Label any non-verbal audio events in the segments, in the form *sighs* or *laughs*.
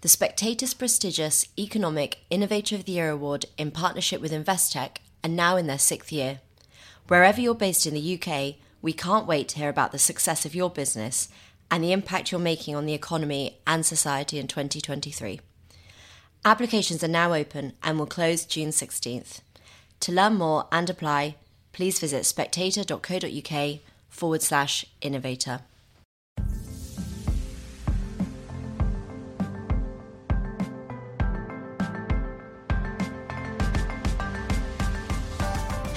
the Spectator's prestigious Economic Innovator of the Year award in partnership with Investec and now in their sixth year. Wherever you're based in the UK, we can't wait to hear about the success of your business and the impact you're making on the economy and society in 2023. Applications are now open and will close June 16th. To learn more and apply, please visit spectator.co.uk forward slash innovator.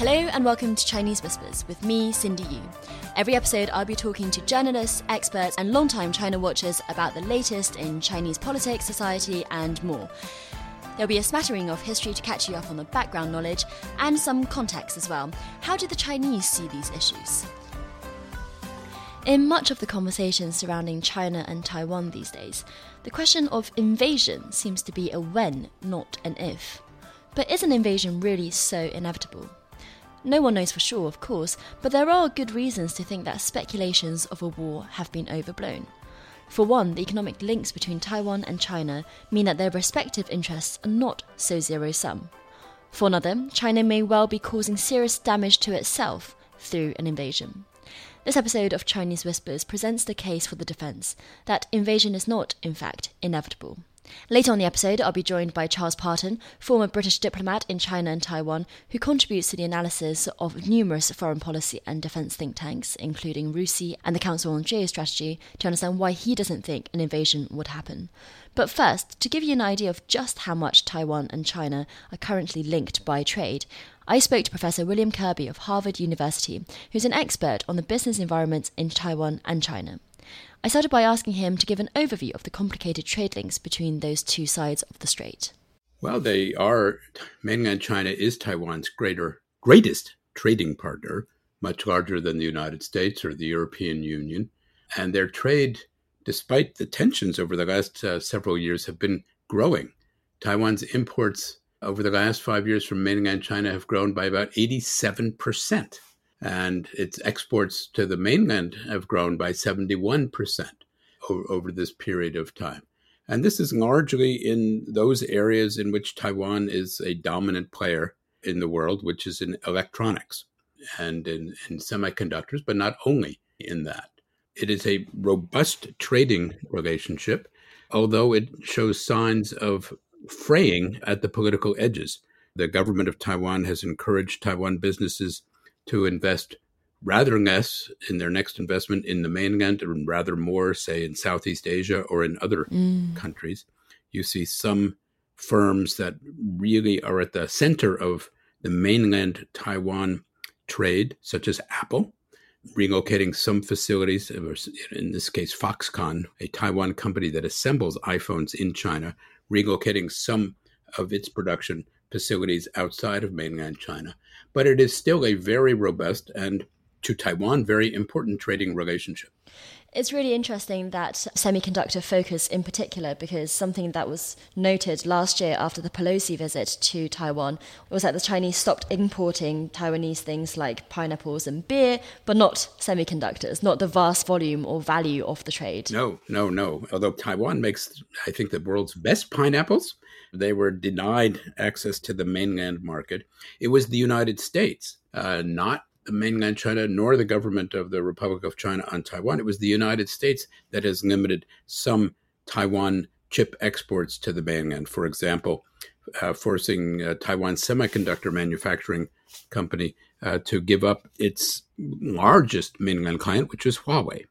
Hello and welcome to Chinese Whispers with me, Cindy Yu. Every episode, I'll be talking to journalists, experts, and long-time China watchers about the latest in Chinese politics, society, and more. There'll be a smattering of history to catch you up on the background knowledge and some context as well. How do the Chinese see these issues? In much of the conversation surrounding China and Taiwan these days, the question of invasion seems to be a when, not an if. But is an invasion really so inevitable? No one knows for sure, of course, but there are good reasons to think that speculations of a war have been overblown. For one, the economic links between Taiwan and China mean that their respective interests are not so zero sum. For another, China may well be causing serious damage to itself through an invasion. This episode of Chinese Whispers presents the case for the defense that invasion is not, in fact, inevitable. Later on the episode, I'll be joined by Charles Parton, former British diplomat in China and Taiwan, who contributes to the analysis of numerous foreign policy and defense think tanks, including RUSI and the Council on Geostrategy, to understand why he doesn't think an invasion would happen. But first, to give you an idea of just how much Taiwan and China are currently linked by trade, I spoke to Professor William Kirby of Harvard University, who's an expert on the business environments in Taiwan and China. I started by asking him to give an overview of the complicated trade links between those two sides of the strait. Well, they are, mainland China is Taiwan's greater, greatest trading partner, much larger than the United States or the European Union. And their trade, despite the tensions over the last uh, several years, have been growing. Taiwan's imports over the last five years from mainland China have grown by about 87% and its exports to the mainland have grown by 71% over, over this period of time. And this is largely in those areas in which Taiwan is a dominant player in the world, which is in electronics and in, in semiconductors, but not only in that. It is a robust trading relationship, although it shows signs of fraying at the political edges. The government of Taiwan has encouraged Taiwan businesses to invest rather less in their next investment in the mainland and rather more, say, in Southeast Asia or in other mm. countries. You see some firms that really are at the center of the mainland Taiwan trade, such as Apple, relocating some facilities, in this case, Foxconn, a Taiwan company that assembles iPhones in China, relocating some of its production facilities outside of mainland China. But it is still a very robust and to Taiwan, very important trading relationship. It's really interesting that semiconductor focus in particular, because something that was noted last year after the Pelosi visit to Taiwan was that the Chinese stopped importing Taiwanese things like pineapples and beer, but not semiconductors, not the vast volume or value of the trade. No, no, no. Although Taiwan makes, I think, the world's best pineapples, they were denied access to the mainland market. It was the United States, uh, not mainland China nor the government of the Republic of China on Taiwan. It was the United States that has limited some Taiwan chip exports to the mainland. For example, uh, forcing uh, Taiwan Semiconductor Manufacturing Company uh, to give up its largest mainland client, which is Huawei.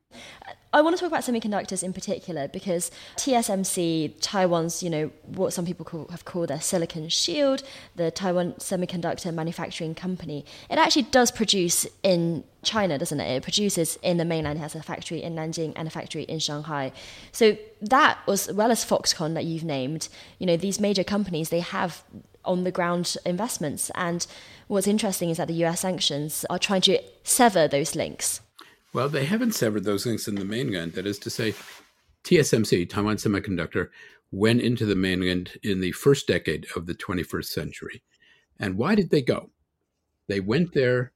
I want to talk about semiconductors in particular because TSMC, Taiwan's, you know, what some people call, have called their silicon shield, the Taiwan Semiconductor Manufacturing Company, it actually does produce in China, doesn't it? It produces in the mainland, it has a factory in Nanjing and a factory in Shanghai. So that, as well as Foxconn that you've named, you know, these major companies, they have on the ground investments. And what's interesting is that the US sanctions are trying to sever those links. Well, they haven't severed those links in the mainland. That is to say, TSMC, Taiwan Semiconductor, went into the mainland in the first decade of the 21st century. And why did they go? They went there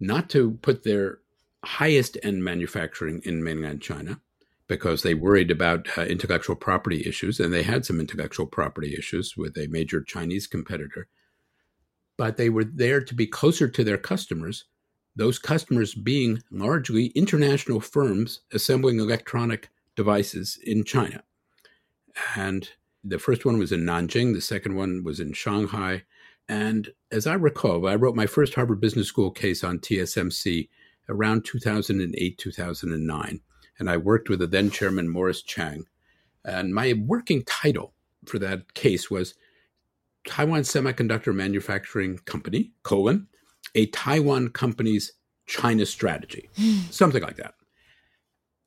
not to put their highest end manufacturing in mainland China, because they worried about uh, intellectual property issues, and they had some intellectual property issues with a major Chinese competitor. But they were there to be closer to their customers, those customers being largely international firms assembling electronic devices in China. And the first one was in Nanjing, the second one was in Shanghai. And as I recall, I wrote my first Harvard Business School case on TSMC around 2008, 2009 and I worked with the then chairman Morris Chang. And my working title for that case was Taiwan Semiconductor Manufacturing Company, colon, a Taiwan company's China strategy, *sighs* something like that.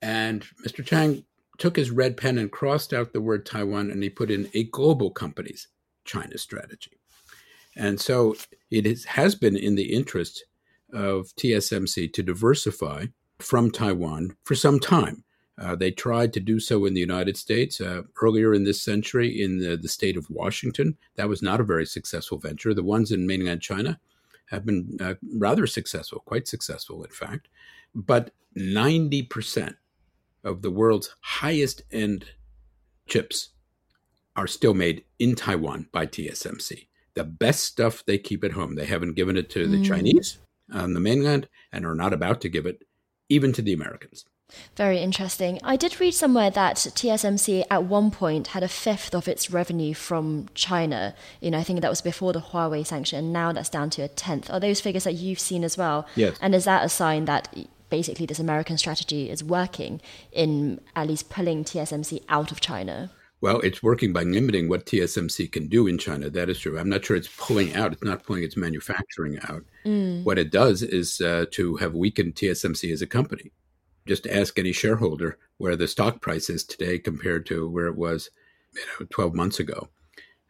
And Mr. Chang took his red pen and crossed out the word Taiwan and he put in a global company's China strategy. And so it is, has been in the interest of TSMC to diversify from Taiwan for some time. Uh, they tried to do so in the United States uh, earlier in this century in the, the, state of Washington. That was not a very successful venture. The ones in mainland China have been uh, rather successful, quite successful, in fact. But 90% of the world's highest end chips are still made in Taiwan by TSMC. The best stuff they keep at home. They haven't given it to the mm. Chinese on the mainland and are not about to give it even to the Americans. Very interesting. I did read somewhere that TSMC at one point had a fifth of its revenue from China. You know, I think that was before the Huawei sanction, and now that's down to a tenth. Are those figures that you've seen as well? Yes. And is that a sign that basically this American strategy is working in at least pulling TSMC out of China? Well, it's working by limiting what TSMC can do in China. That is true. I'm not sure it's pulling out. It's not pulling its manufacturing out. Mm. What it does is uh, to have weakened TSMC as a company. Just ask any shareholder where the stock price is today compared to where it was, you know, 12 months ago,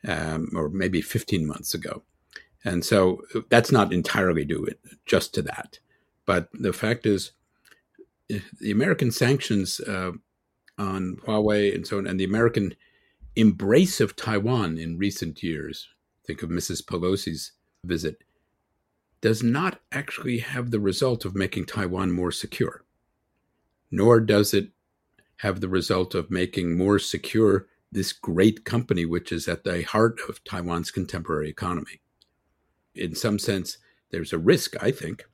um, or maybe 15 months ago. And so that's not entirely due it just to that. But the fact is, the American sanctions uh, on Huawei and so on, and the American embrace of Taiwan in recent years, think of Mrs. Pelosi's visit, does not actually have the result of making Taiwan more secure, nor does it have the result of making more secure this great company, which is at the heart of Taiwan's contemporary economy. In some sense, there's a risk, I think,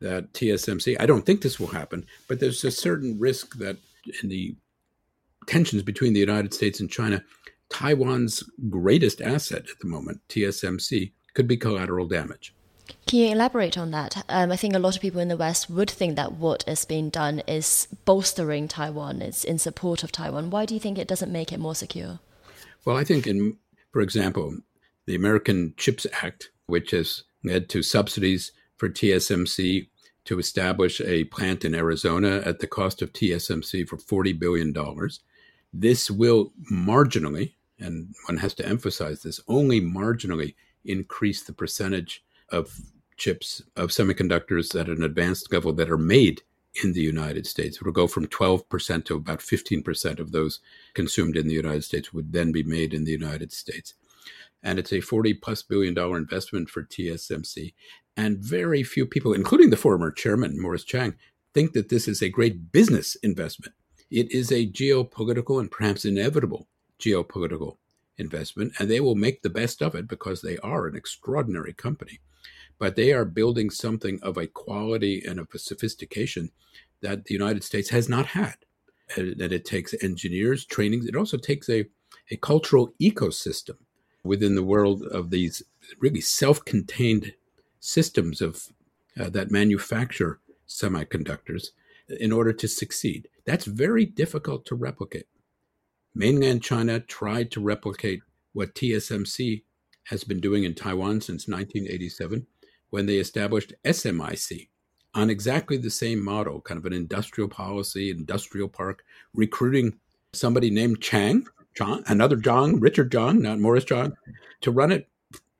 that TSMC, I don't think this will happen, but there's a certain risk that in the tensions between the United States and China, Taiwan's greatest asset at the moment, TSMC, could be collateral damage. Can you elaborate on that? Um, I think a lot of people in the West would think that what is being done is bolstering Taiwan, is in support of Taiwan. Why do you think it doesn't make it more secure? Well, I think, in, for example, the American CHIPS Act, which has led to subsidies for TSMC to establish a plant in Arizona at the cost of TSMC for $40 billion. This will marginally, and one has to emphasize this, only marginally increase the percentage of chips, of semiconductors at an advanced level that are made in the United States. It will go from 12% to about 15% of those consumed in the United States would then be made in the United States. And it's a 40 plus billion dollar investment for TSMC. And very few people, including the former chairman, Morris Chang, think that this is a great business investment. It is a geopolitical and perhaps inevitable geopolitical investment, and they will make the best of it because they are an extraordinary company. But they are building something of a quality and of a sophistication that the United States has not had. That it takes engineers, trainings. it also takes a, a cultural ecosystem within the world of these really self contained systems of uh, that manufacture semiconductors in order to succeed. That's very difficult to replicate. Mainland China tried to replicate what TSMC has been doing in Taiwan since 1987 when they established SMIC on exactly the same model, kind of an industrial policy, industrial park, recruiting somebody named Chang, John, another Chang, Richard Chang, not Morris Chang, to run it.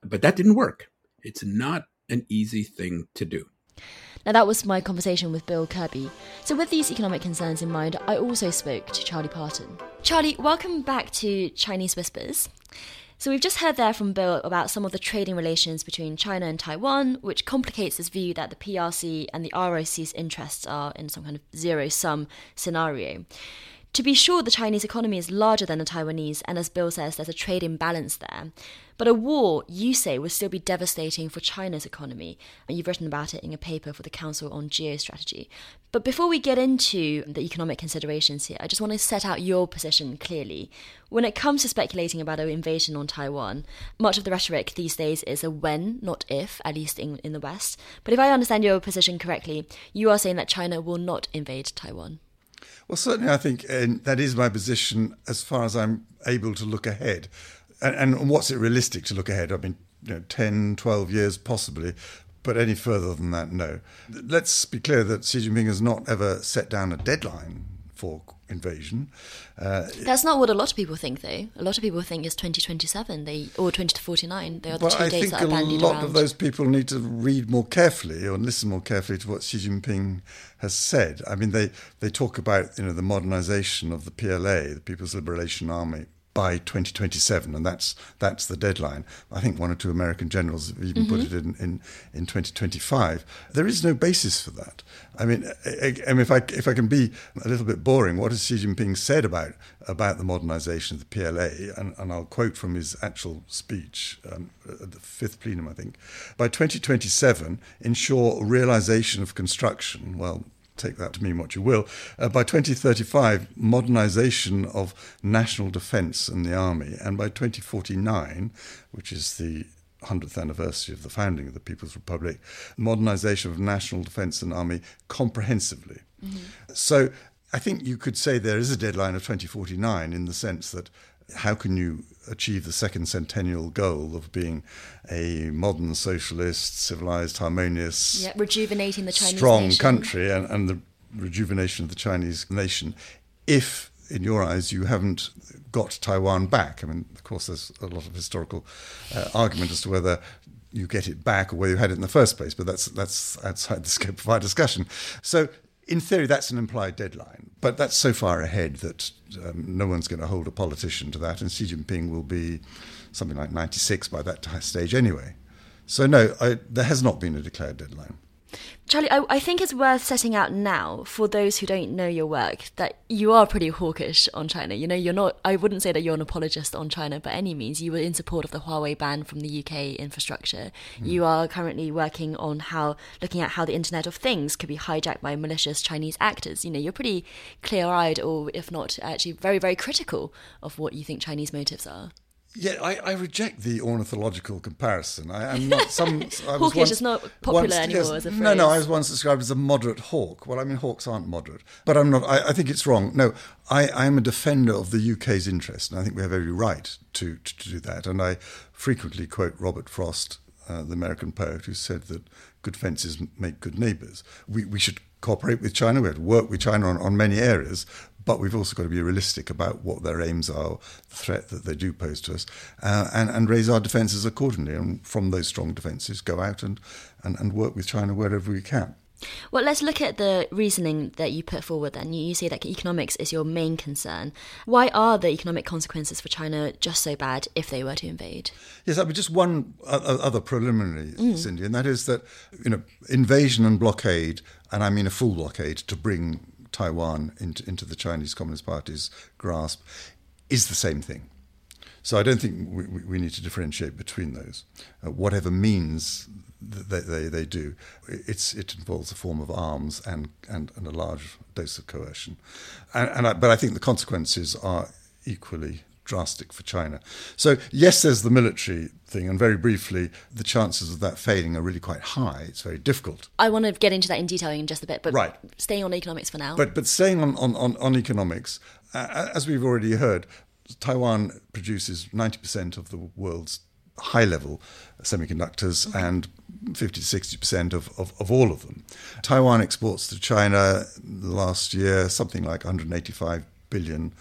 But that didn't work. It's not an easy thing to do. Now, that was my conversation with Bill Kirby. So, with these economic concerns in mind, I also spoke to Charlie Parton. Charlie, welcome back to Chinese Whispers. So, we've just heard there from Bill about some of the trading relations between China and Taiwan, which complicates this view that the PRC and the ROC's interests are in some kind of zero sum scenario. To be sure, the Chinese economy is larger than the Taiwanese, and as Bill says, there's a trade imbalance there. But a war, you say, would still be devastating for China's economy. And you've written about it in a paper for the Council on Geostrategy. But before we get into the economic considerations here, I just want to set out your position clearly. When it comes to speculating about an invasion on Taiwan, much of the rhetoric these days is a when, not if, at least in, in the West. But if I understand your position correctly, you are saying that China will not invade Taiwan. Well, certainly, I think that is my position as far as I'm able to look ahead. And, and what's it realistic to look ahead? I mean, you know, 10, 12 years possibly, but any further than that, no. Let's be clear that Xi Jinping has not ever set down a deadline for invasion. Uh, That's not what a lot of people think, though. A lot of people think it's 2027 they, or 2049. They are the two I dates that are bandied around. I think a lot of those people need to read more carefully or listen more carefully to what Xi Jinping has said. I mean, they, they talk about you know the modernization of the PLA, the People's Liberation Army, by 2027, and that's that's the deadline. I think one or two American generals have even mm-hmm. put it in, in, in 2025. There is no basis for that. I mean, I, I mean, if I if I can be a little bit boring, what has Xi Jinping said about about the modernisation of the PLA? And, and, I'll quote from his actual speech um, at the fifth plenum, I think. By 2027, ensure realisation of construction. Well take that to mean what you will. Uh, by 2035, modernization of national defense and the army. And by 2049, which is the 100th anniversary of the founding of the People's Republic, modernization of national defense and army comprehensively. Mm-hmm. So I think you could say there is a deadline of 2049 in the sense that how can you achieve the second centennial goal of being a modern socialist, civilized, harmonious, yeah, rejuvenating the Chinese strong nation. country and, and the rejuvenation of the Chinese nation if in your eyes, you haven't got Taiwan back. I mean, of course, there's a lot of historical uh, argument as to whether you get it back or whether you had it in the first place, but that's that's outside the scope of our discussion. So in theory, that's an implied deadline, but that's so far ahead that um, no one's going to hold a politician to that, and Xi Jinping will be something like 96 by that stage anyway. So, no, I, there has not been a declared deadline. Charlie, I, I, think it's worth setting out now for those who don't know your work that you are pretty hawkish on China. You know, you're not, I wouldn't say that you're an apologist on China by any means. You were in support of the Huawei ban from the UK infrastructure. Mm. You are currently working on how, looking at how the Internet of Things could be hijacked by malicious Chinese actors. You know, you're pretty clear eyed, or if not actually very, very critical of what you think Chinese motives are. Yeah, I, I, reject the ornithological comparison. I, am not *laughs* some. I Hawkish once, is not popular once, anymore yes, as a phrase. No, no, I was once described as a moderate hawk. Well, I mean, hawks aren't moderate, but I'm not. I, I think it's wrong. No, I, I, am a defender of the UK's interest, and I think we have every right to, to, to do that. And I frequently quote Robert Frost, uh, the American poet, who said that good fences make good neighbours. We, we should cooperate with China. We have to work with China on, on many areas, but we've also got to be realistic about what their aims are, the threat that they do pose to us, uh, and, and raise our defences accordingly. And from those strong defences, go out and, and, and work with China wherever we can. Well, let's look at the reasoning that you put forward then. You say that economics is your main concern. Why are the economic consequences for China just so bad if they were to invade? Yes, I mean, just one other preliminary, mm. Cindy, and that is that, you know, invasion and blockade, and I mean a full blockade to bring Taiwan into, into the Chinese Communist Party's grasp is the same thing. So I don't think we, we need to differentiate between those. Uh, whatever means they, they, they do, it's, it involves a form of arms and, and, and a large dose of coercion. And, and I, but I think the consequences are equally drastic for China. So, yes, there's the military thing, and very briefly, the chances of that failing are really quite high. It's very difficult. I want to get into that in detail in just a bit, but right. staying on economics for now. But, but staying on, on, on, on economics, uh, as we've already heard, Taiwan produces 90% of the world's high level semiconductors mm-hmm. and 50 to 60% of, of, of, all of them. Taiwan exports to China last year something like 185 billion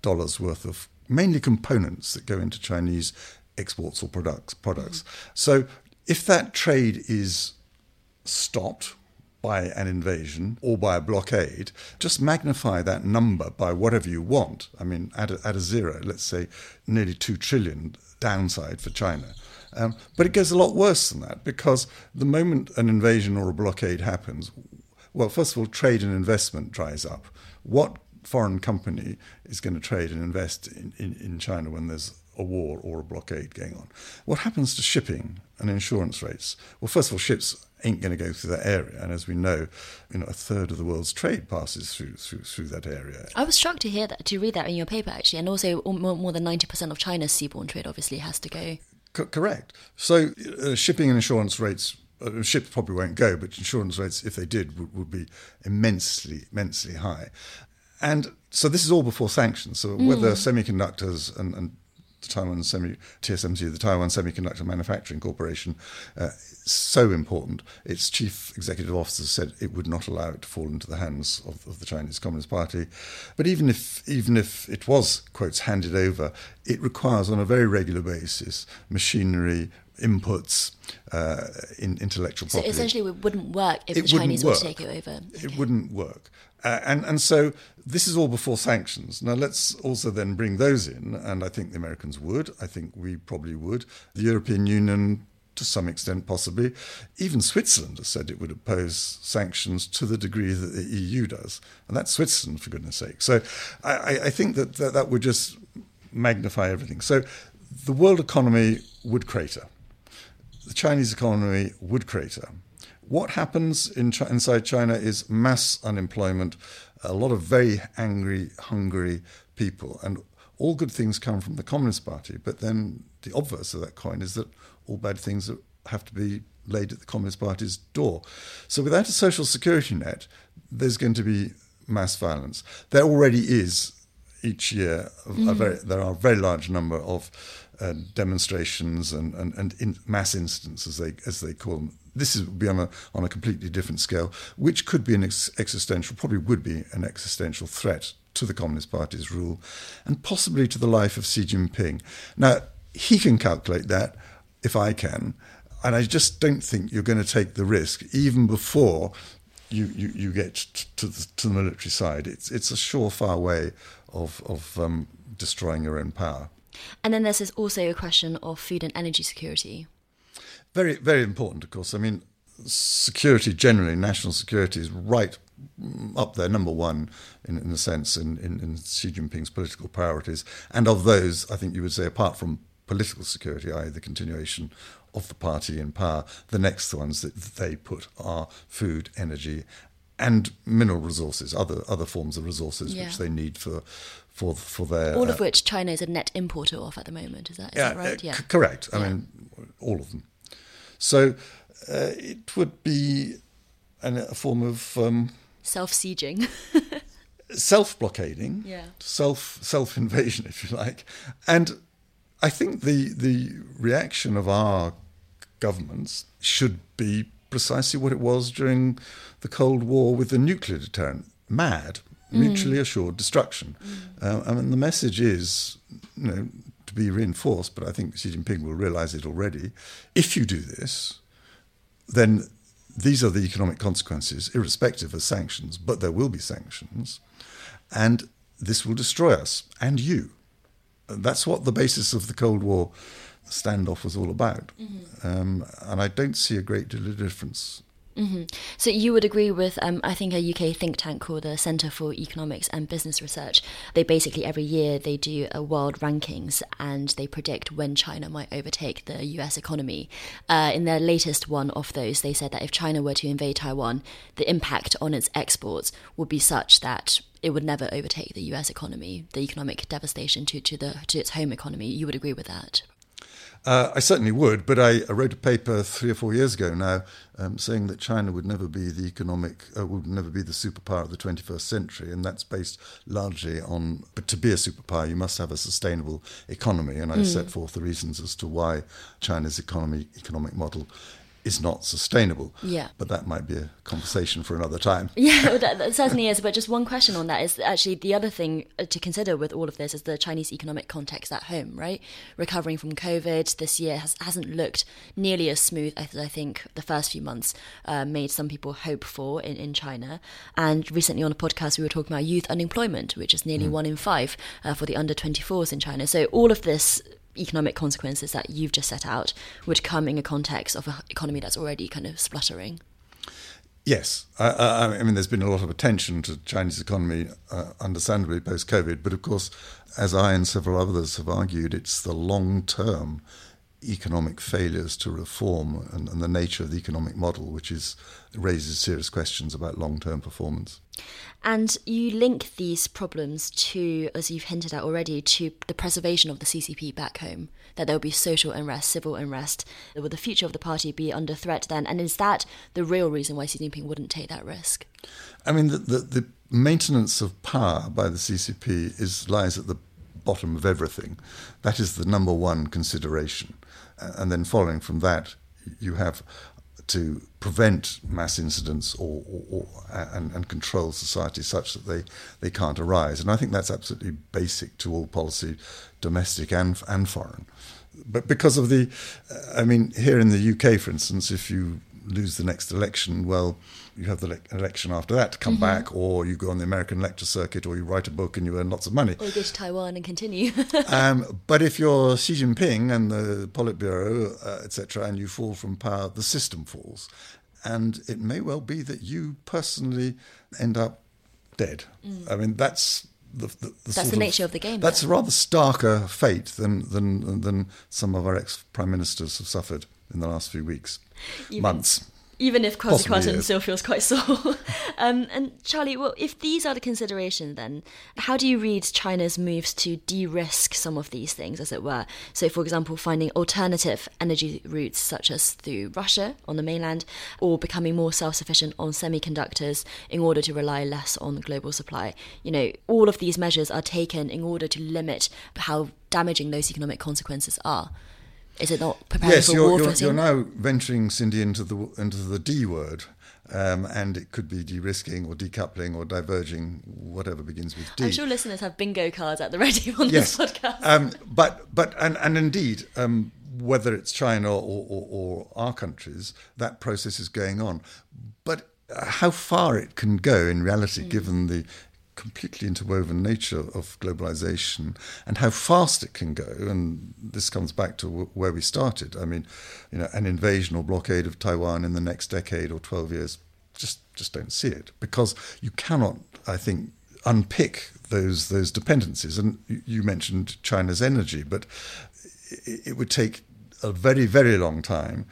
dollars worth of mainly components that go into Chinese exports or products. products. Mm-hmm. So if that trade is stopped by an invasion or by a blockade, just magnify that number by whatever you want. I mean, add a, add a zero, let's say nearly 2 trillion downside for China. Um, but it goes a lot worse than that because the moment an invasion or a blockade happens, well, first of all, trade and investment dries up. What foreign company is going to trade and invest in, in, in China when there's a war or a blockade going on. What happens to shipping and insurance rates? Well, first of all, ships ain't going to go through that area, and as we know, you know, a third of the world's trade passes through through, through that area. I was shocked to hear that, to read that in your paper actually, and also more, more than ninety percent of China's seaborne trade obviously has to go. C- correct. So, uh, shipping and insurance rates uh, ships probably won't go, but insurance rates, if they did, would, would, be immensely, immensely high. And so this is all before sanctions. So whether mm. semiconductors and, and the Taiwan Semi TSMC, the Taiwan Semiconductor Manufacturing Corporation, uh, so important. Its chief executive officer said it would not allow it to fall into the hands of, of, the Chinese Communist Party. But even if even if it was quotes handed over, it requires on a very regular basis machinery, inputs, uh, in intellectual property. So essentially, it wouldn't work if it the Chinese were to take it over. It wouldn't work. Uh, and, and so this is all before sanctions. Now, let's also then bring those in, and I think the Americans would. I think we probably would. The European Union, to some extent, possibly. Even Switzerland has said it would oppose sanctions to the degree that the EU does. And that's Switzerland, for goodness sake. So I, I think that, that that would just magnify everything. So the world economy would crater. The Chinese economy would crater. What happens in inside China is mass unemployment, a lot of very angry, hungry people, and all good things come from the Communist Party. But then the obverse of that coin is that all bad things have to be laid at the Communist Party's door. So without a social security net, there's going to be mass violence. There already is each year. Mm. Very, there are a very large number of uh, demonstrations and, and, and in mass incidents, as they as they call them, this would be on a, on a completely different scale, which could be an ex- existential, probably would be an existential threat to the Communist Party's rule and possibly to the life of Xi Jinping. Now, he can calculate that if I can. And I just don't think you're going to take the risk, even before you, you, you get to the, to the military side. It's, it's a surefire way of, of um, destroying your own power. And then there's also a question of food and energy security. Very, very important, of course. I mean, security generally, national security is right up there, number one, in, in a sense, in, in, in Xi Jinping's political priorities. And of those, I think you would say, apart from political security, i.e., the continuation of the party in power, the next ones that they put are food, energy, and mineral resources, other other forms of resources yeah. which they need for for for their all of uh, which China is a net importer of at the moment. Is that, is yeah, that right? Uh, yeah, c- correct. I mean, all of them. So uh, it would be an, a form of um, self sieging. *laughs* self blockading, yeah. self self invasion, *laughs* if you like, and I think the the reaction of our governments should be precisely what it was during the Cold War with the nuclear deterrent: mad. Mutually assured destruction. Mm. Uh, I mean, the message is, you know, to be reinforced, but I think Xi Jinping will realize it already. If you do this, then these are the economic consequences, irrespective of sanctions, but there will be sanctions, and this will destroy us and you. That's what the basis of the Cold War standoff was all about. Mm-hmm. Um, and I don't see a great deal of difference Mm-hmm. So you would agree with, um, I think, a UK think tank called the Centre for Economics and Business Research. They basically every year they do a world rankings and they predict when China might overtake the US economy. Uh, in their latest one of those, they said that if China were to invade Taiwan, the impact on its exports would be such that it would never overtake the US economy, the economic devastation to, to the to its home economy. You would agree with that? Uh, I certainly would, but I, I, wrote a paper three or four years ago now um, saying that China would never be the economic, uh, would never be the superpower of the 21st century, and that's based largely on. But to be a superpower, you must have a sustainable economy, and I mm. set forth the reasons as to why China's economy economic model is not sustainable. Yeah. But that might be a conversation for another time. *laughs* Yeah, that, that, certainly is. But just one question on that is actually the other thing uh, to consider with all of this is the Chinese economic context at home, right? Recovering from COVID this year has, hasn't looked nearly as smooth as I think the first few months uh, made some people hope for in, in China. And recently on a podcast, we were talking about youth unemployment, which is nearly mm. one in five uh, for the under 24s in China. So all of this economic consequences that you've just set out would come in a context of an economy that's already kind of spluttering. Yes, I, I, I, mean, there's been a lot of attention to Chinese economy, uh, understandably post COVID, but of course, as I and several others have argued, it's the long term economic failures to reform and, and, the nature of the economic model, which is raises serious questions about long term performance. And you link these problems to, as you've hinted at already, to the preservation of the CCP back home. That there will be social unrest, civil unrest. Will the future of the party be under threat then? And is that the real reason why Xi Jinping wouldn't take that risk? I mean, the, the, the maintenance of power by the CCP is lies at the bottom of everything. That is the number one consideration. And then following from that, you have to prevent mass incidents or, or, or and, and, control society such that they, they can't arise. And I think that's absolutely basic to all policy, domestic and, and foreign. But because of the, uh, I mean, here in the UK, for instance, if you lose the next election, well, you have the le- election after that to come mm-hmm. back, or you go on the American lecture circuit, or you write a book and you earn lots of money. Or you go to Taiwan and continue. *laughs* um, but if you're Xi Jinping and the Politburo, uh, etc., and you fall from power, the system falls. And it may well be that you personally end up dead. Mm. I mean, that's the, the, the that's the nature of, of, the game. That's a rather starker fate than than than some of our ex prime ministers have suffered in the last few weeks, Even, months even if Kwarteng still feels quite *laughs* sore. um, and Charlie, well, if these are the considerations, then how do you read China's moves to de-risk some of these things, as it were? So, for example, finding alternative energy routes, such as through Russia on the mainland, or becoming more self-sufficient on semiconductors in order to rely less on global supply. You know, all of these measures are taken in order to limit how damaging those economic consequences are. Is it not preparing yes, for you're, war you're, you're now venturing, Cindy, into the into the D word. Um, and it could be de-risking or decoupling or diverging, whatever begins with D. I'm sure listeners have bingo cards at the ready *laughs* on yes. this podcast. Um, but but and and indeed, um, whether it's China or, or, or, our countries, that process is going on. But how far it can go in reality, mm. given the completely interwoven nature of globalization and how fast it can go. And this comes back to w- where we started. I mean, you know, an invasion or blockade of Taiwan in the next decade or 12 years, just just don't see it because you cannot, I think, unpick those those dependencies. And you mentioned China's energy, but it, it would take a very very long time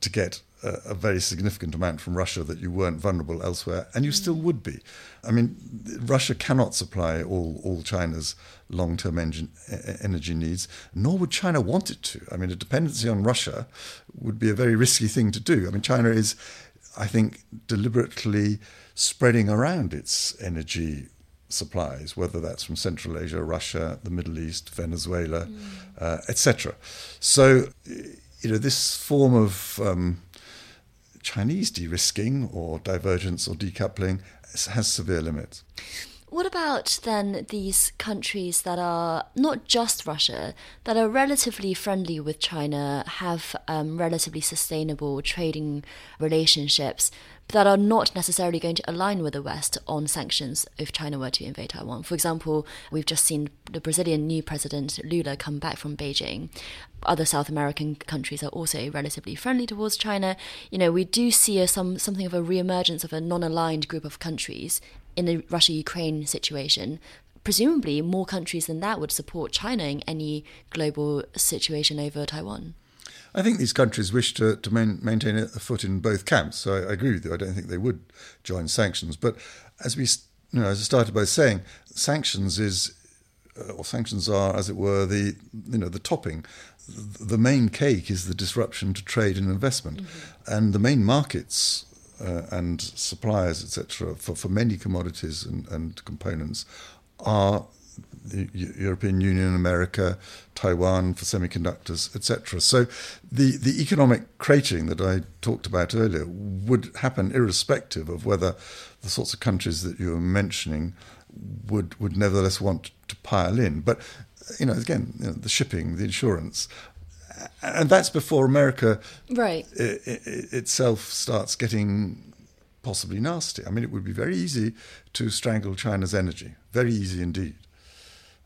to get a, very significant amount from Russia that you weren't vulnerable elsewhere, and you still would be. I mean, Russia cannot supply all, all China's long term energy needs, nor would China want it to. I mean, a dependency on Russia would be a very risky thing to do. I mean, China is, I think, deliberately spreading around its energy supplies, whether that's from Central Asia, Russia, the Middle East, Venezuela, mm. uh, etc. So, you know, this form of um, Chinese de risking or divergence or decoupling has severe limits. What about then these countries that are not just Russia, that are relatively friendly with China, have um, relatively sustainable trading relationships, that are not necessarily going to align with the West on sanctions if China were to invade Taiwan? For example, we've just seen the Brazilian new president Lula come back from Beijing. Other South American countries are also relatively friendly towards China. You know, we do see a, some something of a reemergence of a non-aligned group of countries in the Russia Ukraine situation, presumably more countries than that would support China in any global situation over Taiwan. I think these countries wish to, to main, maintain a foot in both camps. So I, I, agree with you. I don't think they would join sanctions. But as we, you know, as I started by saying, sanctions is, uh, or sanctions are, as it were, the you know the topping. The main cake is the disruption to trade and investment, mm-hmm. and the main markets uh, and suppliers, etc., for, for many commodities and, and components are the European Union, America, Taiwan for semiconductors, etc. So the, the economic cratering that I talked about earlier would happen irrespective of whether the sorts of countries that you were mentioning would would nevertheless want to pile in. But you know, again, you know, the shipping, the insurance, and that's before America right. itself starts getting possibly nasty. I mean, it would be very easy to strangle China's energy, very easy indeed.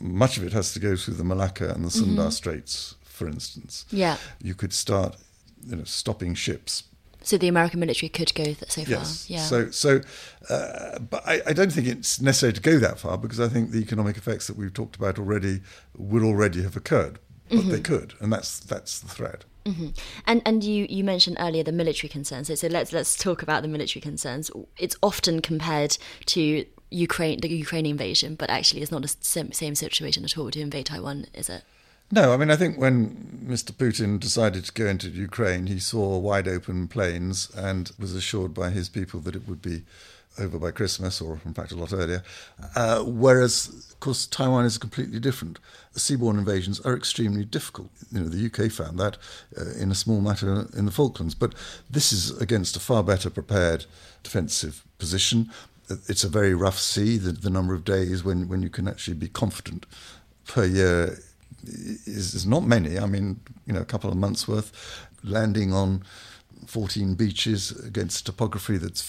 Much of it has to go through the Malacca and the Sunda mm-hmm. Straits, for instance. Yeah, you could start, you know, stopping ships So the American military could go th- so far. Yes. Yeah. So, so, uh, but I, I don't think it's necessary to go that far because I think the economic effects that we've talked about already would already have occurred, but Mm-hmm. they could, and that's that's the threat. And and you, you mentioned earlier the military concerns. So, so let's let's talk about the military concerns. It's often compared to Ukraine, the Ukraine invasion, but actually it's not the same, same situation at all to invade Taiwan, is it? No, I mean, I think when Mr. Putin decided to go into Ukraine, he saw wide open plains and was assured by his people that it would be over by Christmas, or in fact a lot earlier. Uh, whereas, of course, Taiwan is completely different. Seaborne invasions are extremely difficult. You know, the UK found that uh, in a small matter in the Falklands, but this is against a far better prepared defensive position. It's a very rough sea. The, the number of days when, when you can actually be confident per year is, is not many. I mean, you know, a couple of months worth, landing on 14 beaches against topography that's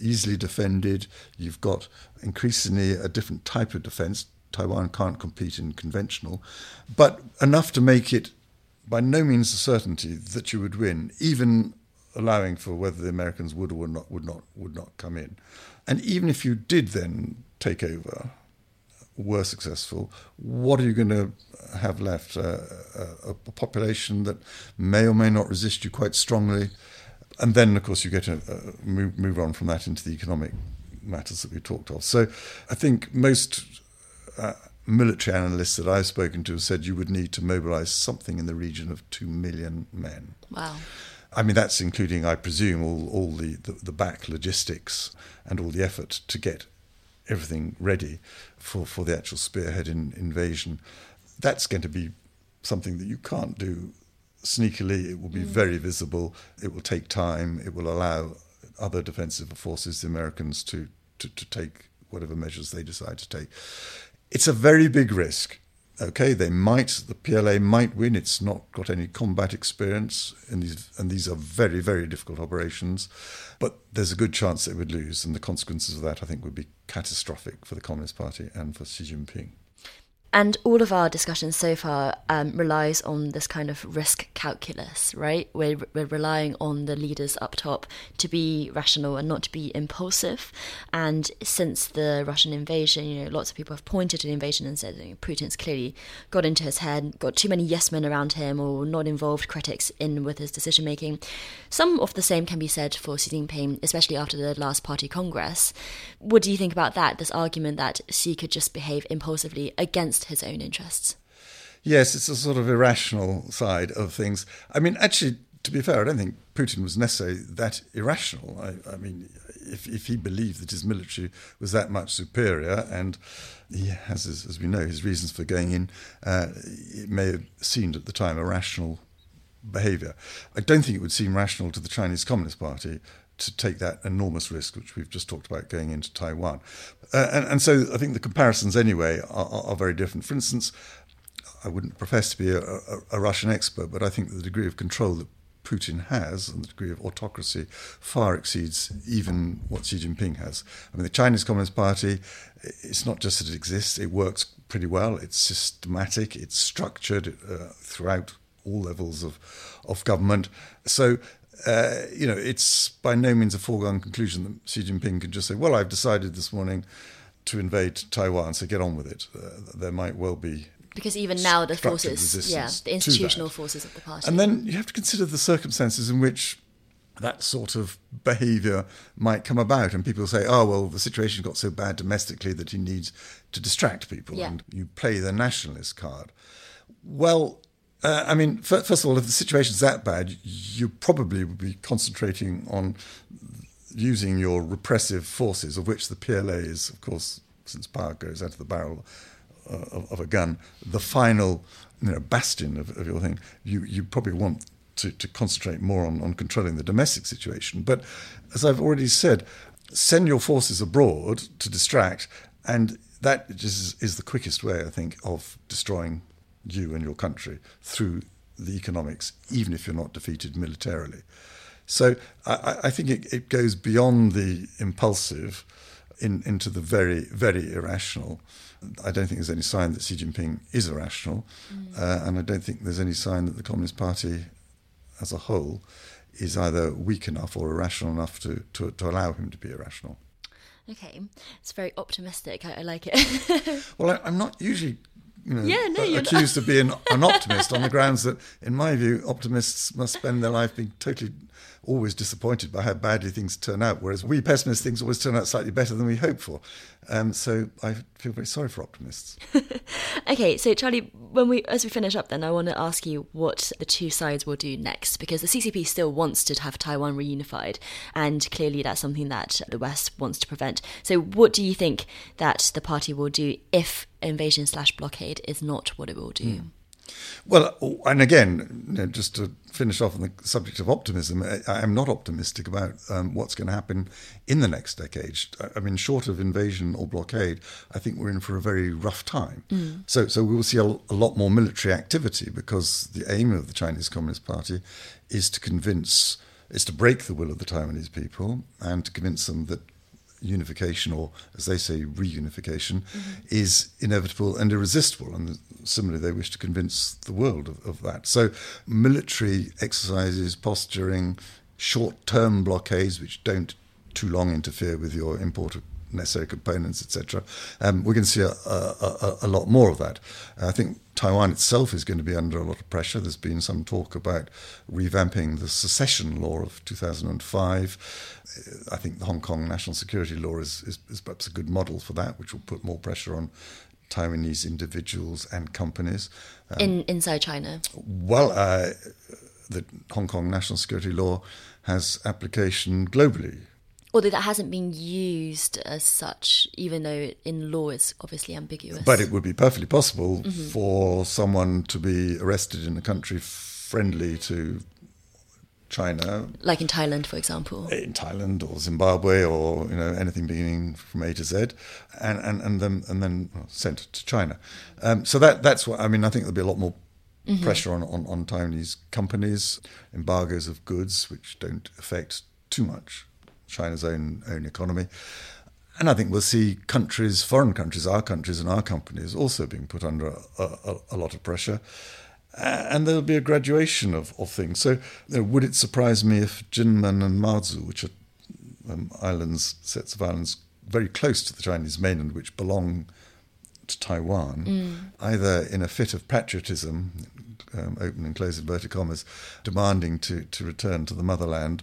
easily defended. You've got increasingly a different type of defense. Taiwan can't compete in conventional, but enough to make it by no means a certainty that you would win, even allowing for whether the Americans would or would not would not would not come in. And even if you did then take over, were successful, what are you going to have left? Uh, a, a population that may or may not resist you quite strongly, and then of course you get to uh, move, move on from that into the economic matters that we talked of. So I think most uh, military analysts that I've spoken to have said you would need to mobilise something in the region of two million men. Wow. I mean, that's including, I presume, all, all the, the, the back logistics and all the effort to get everything ready for, for the actual spearhead in, invasion. That's going to be something that you can't do sneakily. It will be mm. very visible. It will take time. It will allow other defensive forces, the Americans, to, to, to take whatever measures they decide to take. It's a very big risk. Okay, they might, the PLA might win. It's not got any combat experience, in these, and these are very, very difficult operations. But there's a good chance they would lose, and the consequences of that, I think, would be catastrophic for the Communist Party and for Xi Jinping. And all of our discussion so far um, relies on this kind of risk calculus, right? We're, we're relying on the leaders up top to be rational and not to be impulsive. And since the Russian invasion, you know, lots of people have pointed to the invasion and said you know, Putin's clearly got into his head, got too many yes men around him, or not involved critics in with his decision making. Some of the same can be said for Xi Jinping, especially after the last party congress. What do you think about that? This argument that Xi could just behave impulsively against his own interests. Yes, it's a sort of irrational side of things. I mean, actually, to be fair, I don't think Putin was necessarily that irrational. I, I mean, if, if he believed that his military was that much superior, and he has, as, as we know, his reasons for going in, uh, it may have seemed at the time a rational behaviour. I don't think it would seem rational to the Chinese Communist Party to take that enormous risk, which we've just talked about going into Taiwan. Uh, and, and so I think the comparisons, anyway, are, are, very different. For instance, I wouldn't profess to be a, a, a, Russian expert, but I think the degree of control that Putin has and the degree of autocracy far exceeds even what Xi Jinping has. I mean, the Chinese Communist Party, it's not just that it exists, it works pretty well, it's systematic, it's structured uh, throughout all levels of, of government. So uh, you know, it's by no means a foregone conclusion that Xi Jinping can just say, "Well, I've decided this morning to invade Taiwan, so get on with it." Uh, there might well be because even now the forces, yeah, the institutional forces of the party, and then you have to consider the circumstances in which that sort of behaviour might come about, and people say, "Oh, well, the situation got so bad domestically that he needs to distract people," yeah. and you play the nationalist card. Well, uh, I mean, first of all, if the situation's that bad, you probably would be concentrating on using your repressive forces, of which the PLA is, of course, since power goes out of the barrel uh, of, of, a gun, the final you know, bastion of, of your thing. You, you probably want to, to concentrate more on, on controlling the domestic situation. But as I've already said, send your forces abroad to distract, and that is, is the quickest way, I think, of destroying you and your country through the economics, even if you're not defeated militarily. So I, I think it, it, goes beyond the impulsive in, into the very, very irrational. I don't think there's any sign that Xi Jinping is irrational, mm. uh, and I don't think there's any sign that the Communist Party as a whole is either weak enough or irrational enough to, to, to allow him to be irrational. Okay, it's very optimistic. I, I like it. *laughs* well, I, am not usually you know, yeah, no, accused of being an optimist on the grounds that, in my view, optimists must spend their life being totally always disappointed by how badly things turn out, whereas we pessimists things always turn out slightly better than we hope for. Um, so I feel very sorry for optimists. *laughs* okay, so Charlie, when we as we finish up, then I want to ask you what the two sides will do next, because the CCP still wants to have Taiwan reunified, and clearly that's something that the West wants to prevent. So, what do you think that the party will do if invasion slash blockade is not what it will do? Mm. Well, and again, you know, just to finish off on the subject of optimism, I, am not optimistic about um, what's going to happen in the next decade. I mean, short of invasion or blockade, I think we're in for a very rough time. Mm. So, so we will see a, a, lot more military activity because the aim of the Chinese Communist Party is to convince, is to break the will of the Taiwanese people and to convince them that unification, or as they say, reunification, mm-hmm. is inevitable and irresistible. And similarly, they wish to convince the world of, of that. So, military exercises, posturing, short term blockades, which don't too long interfere with your import of necessary components, etc. Um, we're going to see a, a, a, lot more of that. I think Taiwan itself is going to be under a lot of pressure. There's been some talk about revamping the secession law of 2005. I think the Hong Kong national security law is, is, is perhaps a good model for that, which will put more pressure on Taiwanese individuals and companies. Um, In inside China? Well, uh, the Hong Kong national security law has application globally. Although that hasn't been used as such, even though in law it's obviously ambiguous. But it would be perfectly possible mm-hmm. for someone to be arrested in a country friendly to China, like in Thailand, for example, in Thailand or Zimbabwe or you know anything beginning from A to Z, and and and then and then sent to China. Um, so that that's what I mean. I think there'll be a lot more mm-hmm. pressure on, on on Taiwanese companies, embargoes of goods which don't affect too much China's own own economy. And I think we'll see countries, foreign countries, our countries and our companies also being put under a, a, a lot of pressure and there'll be a graduation of, of things. So, you know, would it surprise me if Jinmen and Mazu, which are um, islands, sets of islands very close to the Chinese mainland, which belong to Taiwan, mm. either in a fit of patriotism, um, open and close inverted commas, demanding to, to return to the motherland,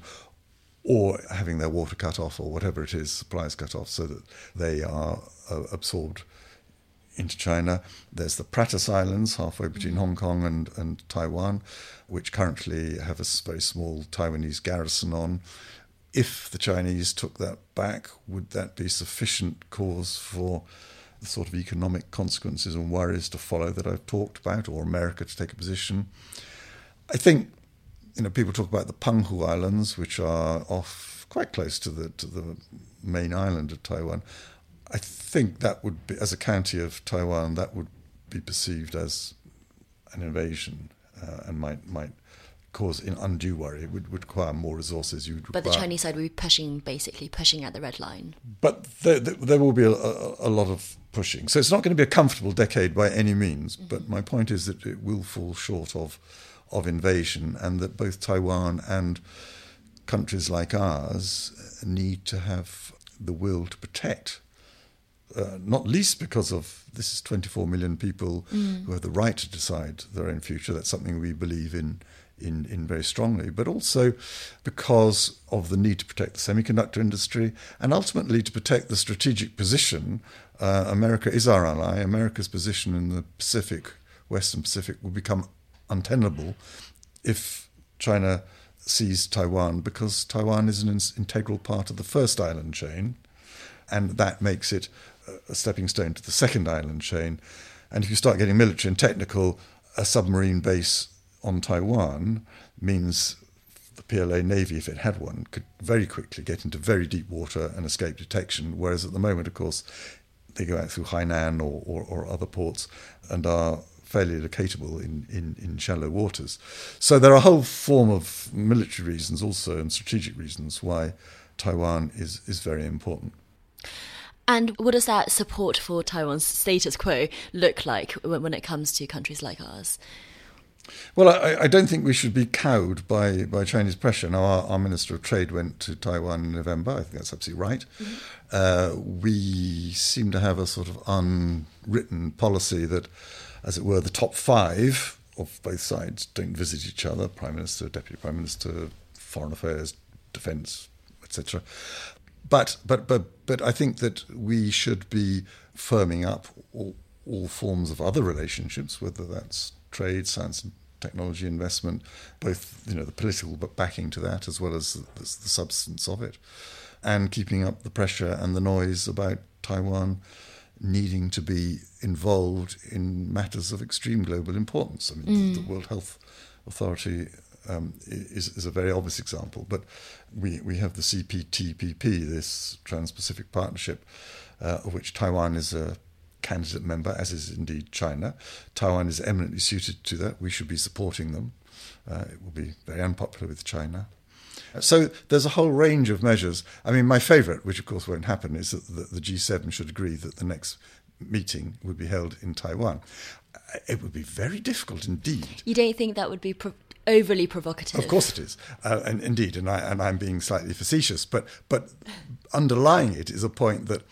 or having their water cut off, or whatever it is, supplies cut off, so that they are uh, absorbed into China. There's the Pratas Islands, halfway between mm-hmm. Hong Kong and, and Taiwan, which currently have a very small Taiwanese garrison on. If the Chinese took that back, would that be sufficient cause for the sort of economic consequences and worries to follow that I've talked about, or America to take a position? I think you know people talk about the Penghu Islands, which are off quite close to the to the main island of Taiwan. I think that would be, as a county of Taiwan, that would be perceived as an invasion uh, and might might cause an undue worry. It would, would require more resources. You but the Chinese side would be pushing, basically pushing at the red line. But there, there will be a, a, a, lot of pushing. So it's not going to be a comfortable decade by any means. Mm-hmm. But my point is that it will fall short of of invasion, and that both Taiwan and countries like ours need to have the will to protect uh, not least because of this is 24 million people mm. who have the right to decide their own future. That's something we believe in, in, in very strongly, but also because of the need to protect the semiconductor industry and ultimately to protect the strategic position. Uh, America is our ally. America's position in the Pacific, Western Pacific, will become untenable if China sees Taiwan because Taiwan is an integral part of the first island chain, and that makes it a stepping stone to the second island chain. And if you start getting military and technical, a submarine base on Taiwan means the PLA Navy, if it had one, could very quickly get into very deep water and escape detection. Whereas at the moment, of course, they go out through Hainan or, or, or other ports and are fairly locatable in, in, in shallow waters. So there are a whole form of military reasons also and strategic reasons why Taiwan is, is very important. And what does that support for Taiwan's status quo look like when it comes to countries like ours? Well, I, I, don't think we should be cowed by, by Chinese pressure. Now, our, our, Minister of Trade went to Taiwan in November. I think that's absolutely right. Mm-hmm. Uh, we seem to have a sort of unwritten policy that, as it were, the top five of both sides don't visit each other Prime Minister, Deputy Prime Minister, Foreign Affairs, Defence, etc. But, but, but, but I think that we should be firming up all, all forms of other relationships, whether that's trade, science and technology investment, both you know the political backing to that as well as the, the, the substance of it, and keeping up the pressure and the noise about Taiwan needing to be involved in matters of extreme global importance. I mean, mm. the World Health Authority um, is, is, a very obvious example, but we, we have the CPTPP, this Trans Pacific Partnership, uh, of which Taiwan is a candidate member, as is indeed China. Taiwan is eminently suited to that. We should be supporting them. Uh, it will be very unpopular with China. So there's a whole range of measures. I mean, my favourite, which of course won't happen, is that the G7 should agree that the next meeting would be held in Taiwan. It would be very difficult indeed. You don't think that would be pro- overly provocative? Of course it is, uh, and indeed, and, I, and I'm being slightly facetious, but but underlying it is a point that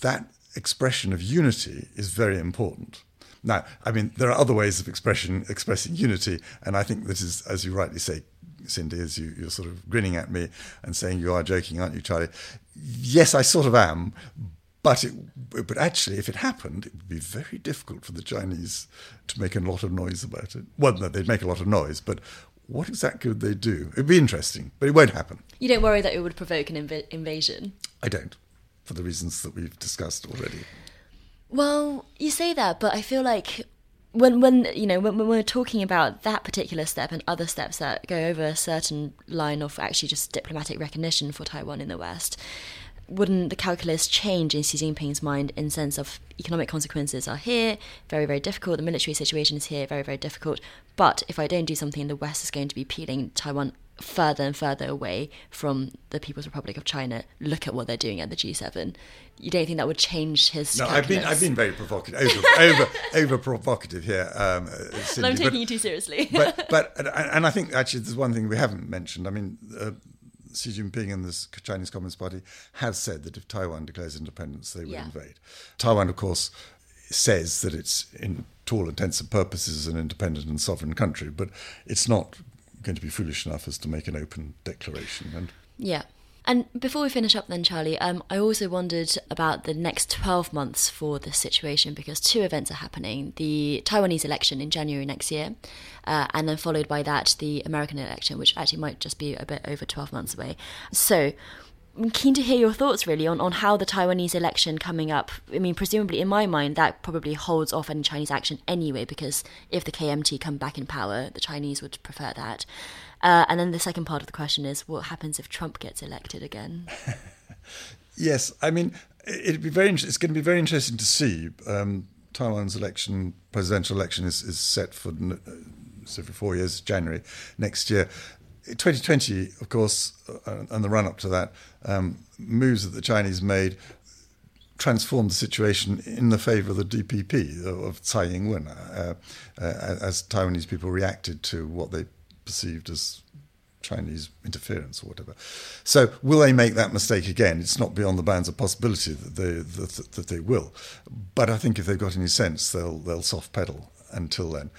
that expression of unity is very important. Now, I mean, there are other ways of expression expressing unity, and I think this is, as you rightly say, Cindy, as you, you're sort of grinning at me and saying you are joking, aren't you, Charlie? Yes, I sort of am, but it, but actually, if it happened, it would be very difficult for the Chinese to make a lot of noise about it. Well, no, they'd make a lot of noise, but what exactly would they do? It'd be interesting, but it won't happen. You don't worry that it would provoke an inv- invasion? I don't for the reasons that we've discussed already. Well, you say that, but I feel like when when you know when, when, we're talking about that particular step and other steps that go over a certain line of actually just diplomatic recognition for Taiwan in the West, wouldn't the calculus change in Xi Jinping's mind in sense of economic consequences are here, very very difficult. The military situation is here, very very difficult. But if I don't do something, the West is going to be peeling Taiwan further and further away from the People's Republic of China. Look at what they're doing at the G7. You don't think that would change his? No, I've been I've been very provocative, over *laughs* over, over provocative here. Um, Cindy, I'm taking but, you too seriously. *laughs* but but and I think actually there's one thing we haven't mentioned. I mean. Uh, Xi Jinping and the Chinese Communist Party have said that if Taiwan declares independence, they will yeah. invade. Taiwan, of course, says that it's, in to all intents and purposes, an independent and sovereign country, but it's not going to be foolish enough as to make an open declaration. And yeah. And before we finish up, then, Charlie, um, I also wondered about the next 12 months for this situation because two events are happening the Taiwanese election in January next year, uh, and then followed by that, the American election, which actually might just be a bit over 12 months away. So, I'm keen to hear your thoughts really on, on how the Taiwanese election coming up. I mean, presumably in my mind, that probably holds off any Chinese action anyway, because if the KMT come back in power, the Chinese would prefer that. Uh, and then the second part of the question is what happens if Trump gets elected again? *laughs* yes, I mean, it'd be very. It's going to be very interesting to see. Um, Taiwan's election, presidential election, is, is set for uh, so for four years, January next year. 2020, of course, uh, and the run up to that, um, moves that the Chinese made transformed the situation in the favour of the DPP of Tsai Ing-wen, uh, uh, as Taiwanese people reacted to what they perceived as Chinese interference or whatever. So, will they make that mistake again? It's not beyond the bounds of possibility that they that, that they will. But I think if they've got any sense, they'll they'll soft pedal until then.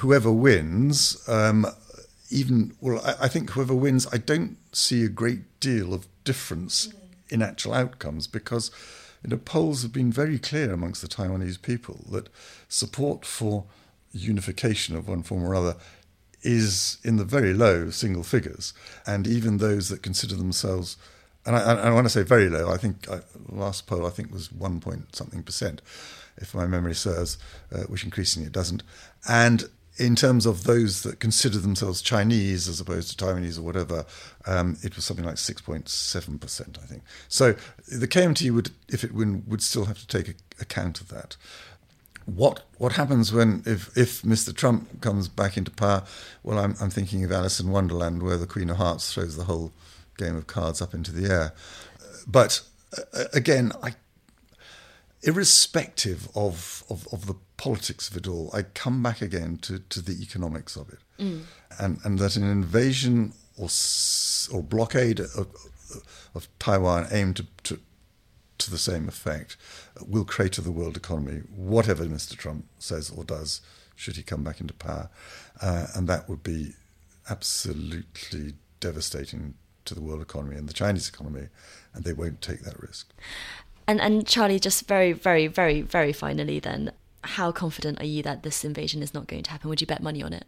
Whoever wins, um, even well, I, I, think whoever wins, I don't see a great deal of difference in actual outcomes because you know, polls have been very clear amongst the Taiwanese people that support for unification of one form or other is in the very low single figures, and even those that consider themselves and I, I, want to say very low. I think I, last poll I think was one point something percent, if my memory serves, uh, which increasingly it doesn't. And in terms of those that consider themselves Chinese as opposed to Taiwanese or whatever, um, it was something like 6.7%, I think. So the KMT would, if it win, would still have to take account of that. What what happens when if, if Mr. Trump comes back into power? Well, I'm, I'm thinking of Alice in Wonderland, where the Queen of Hearts throws the whole game of cards up into the air. But uh, again, I, irrespective of, of, of the politics of it all, I come back again to, to the economics of it. Mm. And, and that an invasion or, or blockade of, of Taiwan aimed to, to, to the same effect will crater the world economy, whatever Mr. Trump says or does, should he come back into power. Uh, and that would be absolutely devastating to the world economy and the Chinese economy, and they won't take that risk. And and Charlie, just very, very, very, very finally, then, how confident are you that this invasion is not going to happen? Would you bet money on it?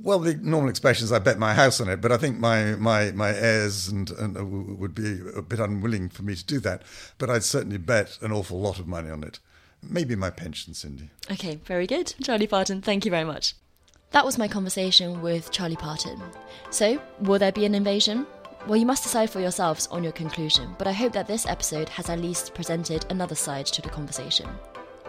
Well, the normal expression is I bet my house on it, but I think my my, my heirs and, and uh, would be a bit unwilling for me to do that. But I'd certainly bet an awful lot of money on it. Maybe my pension, Cindy. Okay, very good. Charlie Parton, thank you very much. That was my conversation with Charlie Parton. So, will there be an invasion? Well, you must decide for yourselves on your conclusion, but I hope that this episode has at least presented another side to the conversation.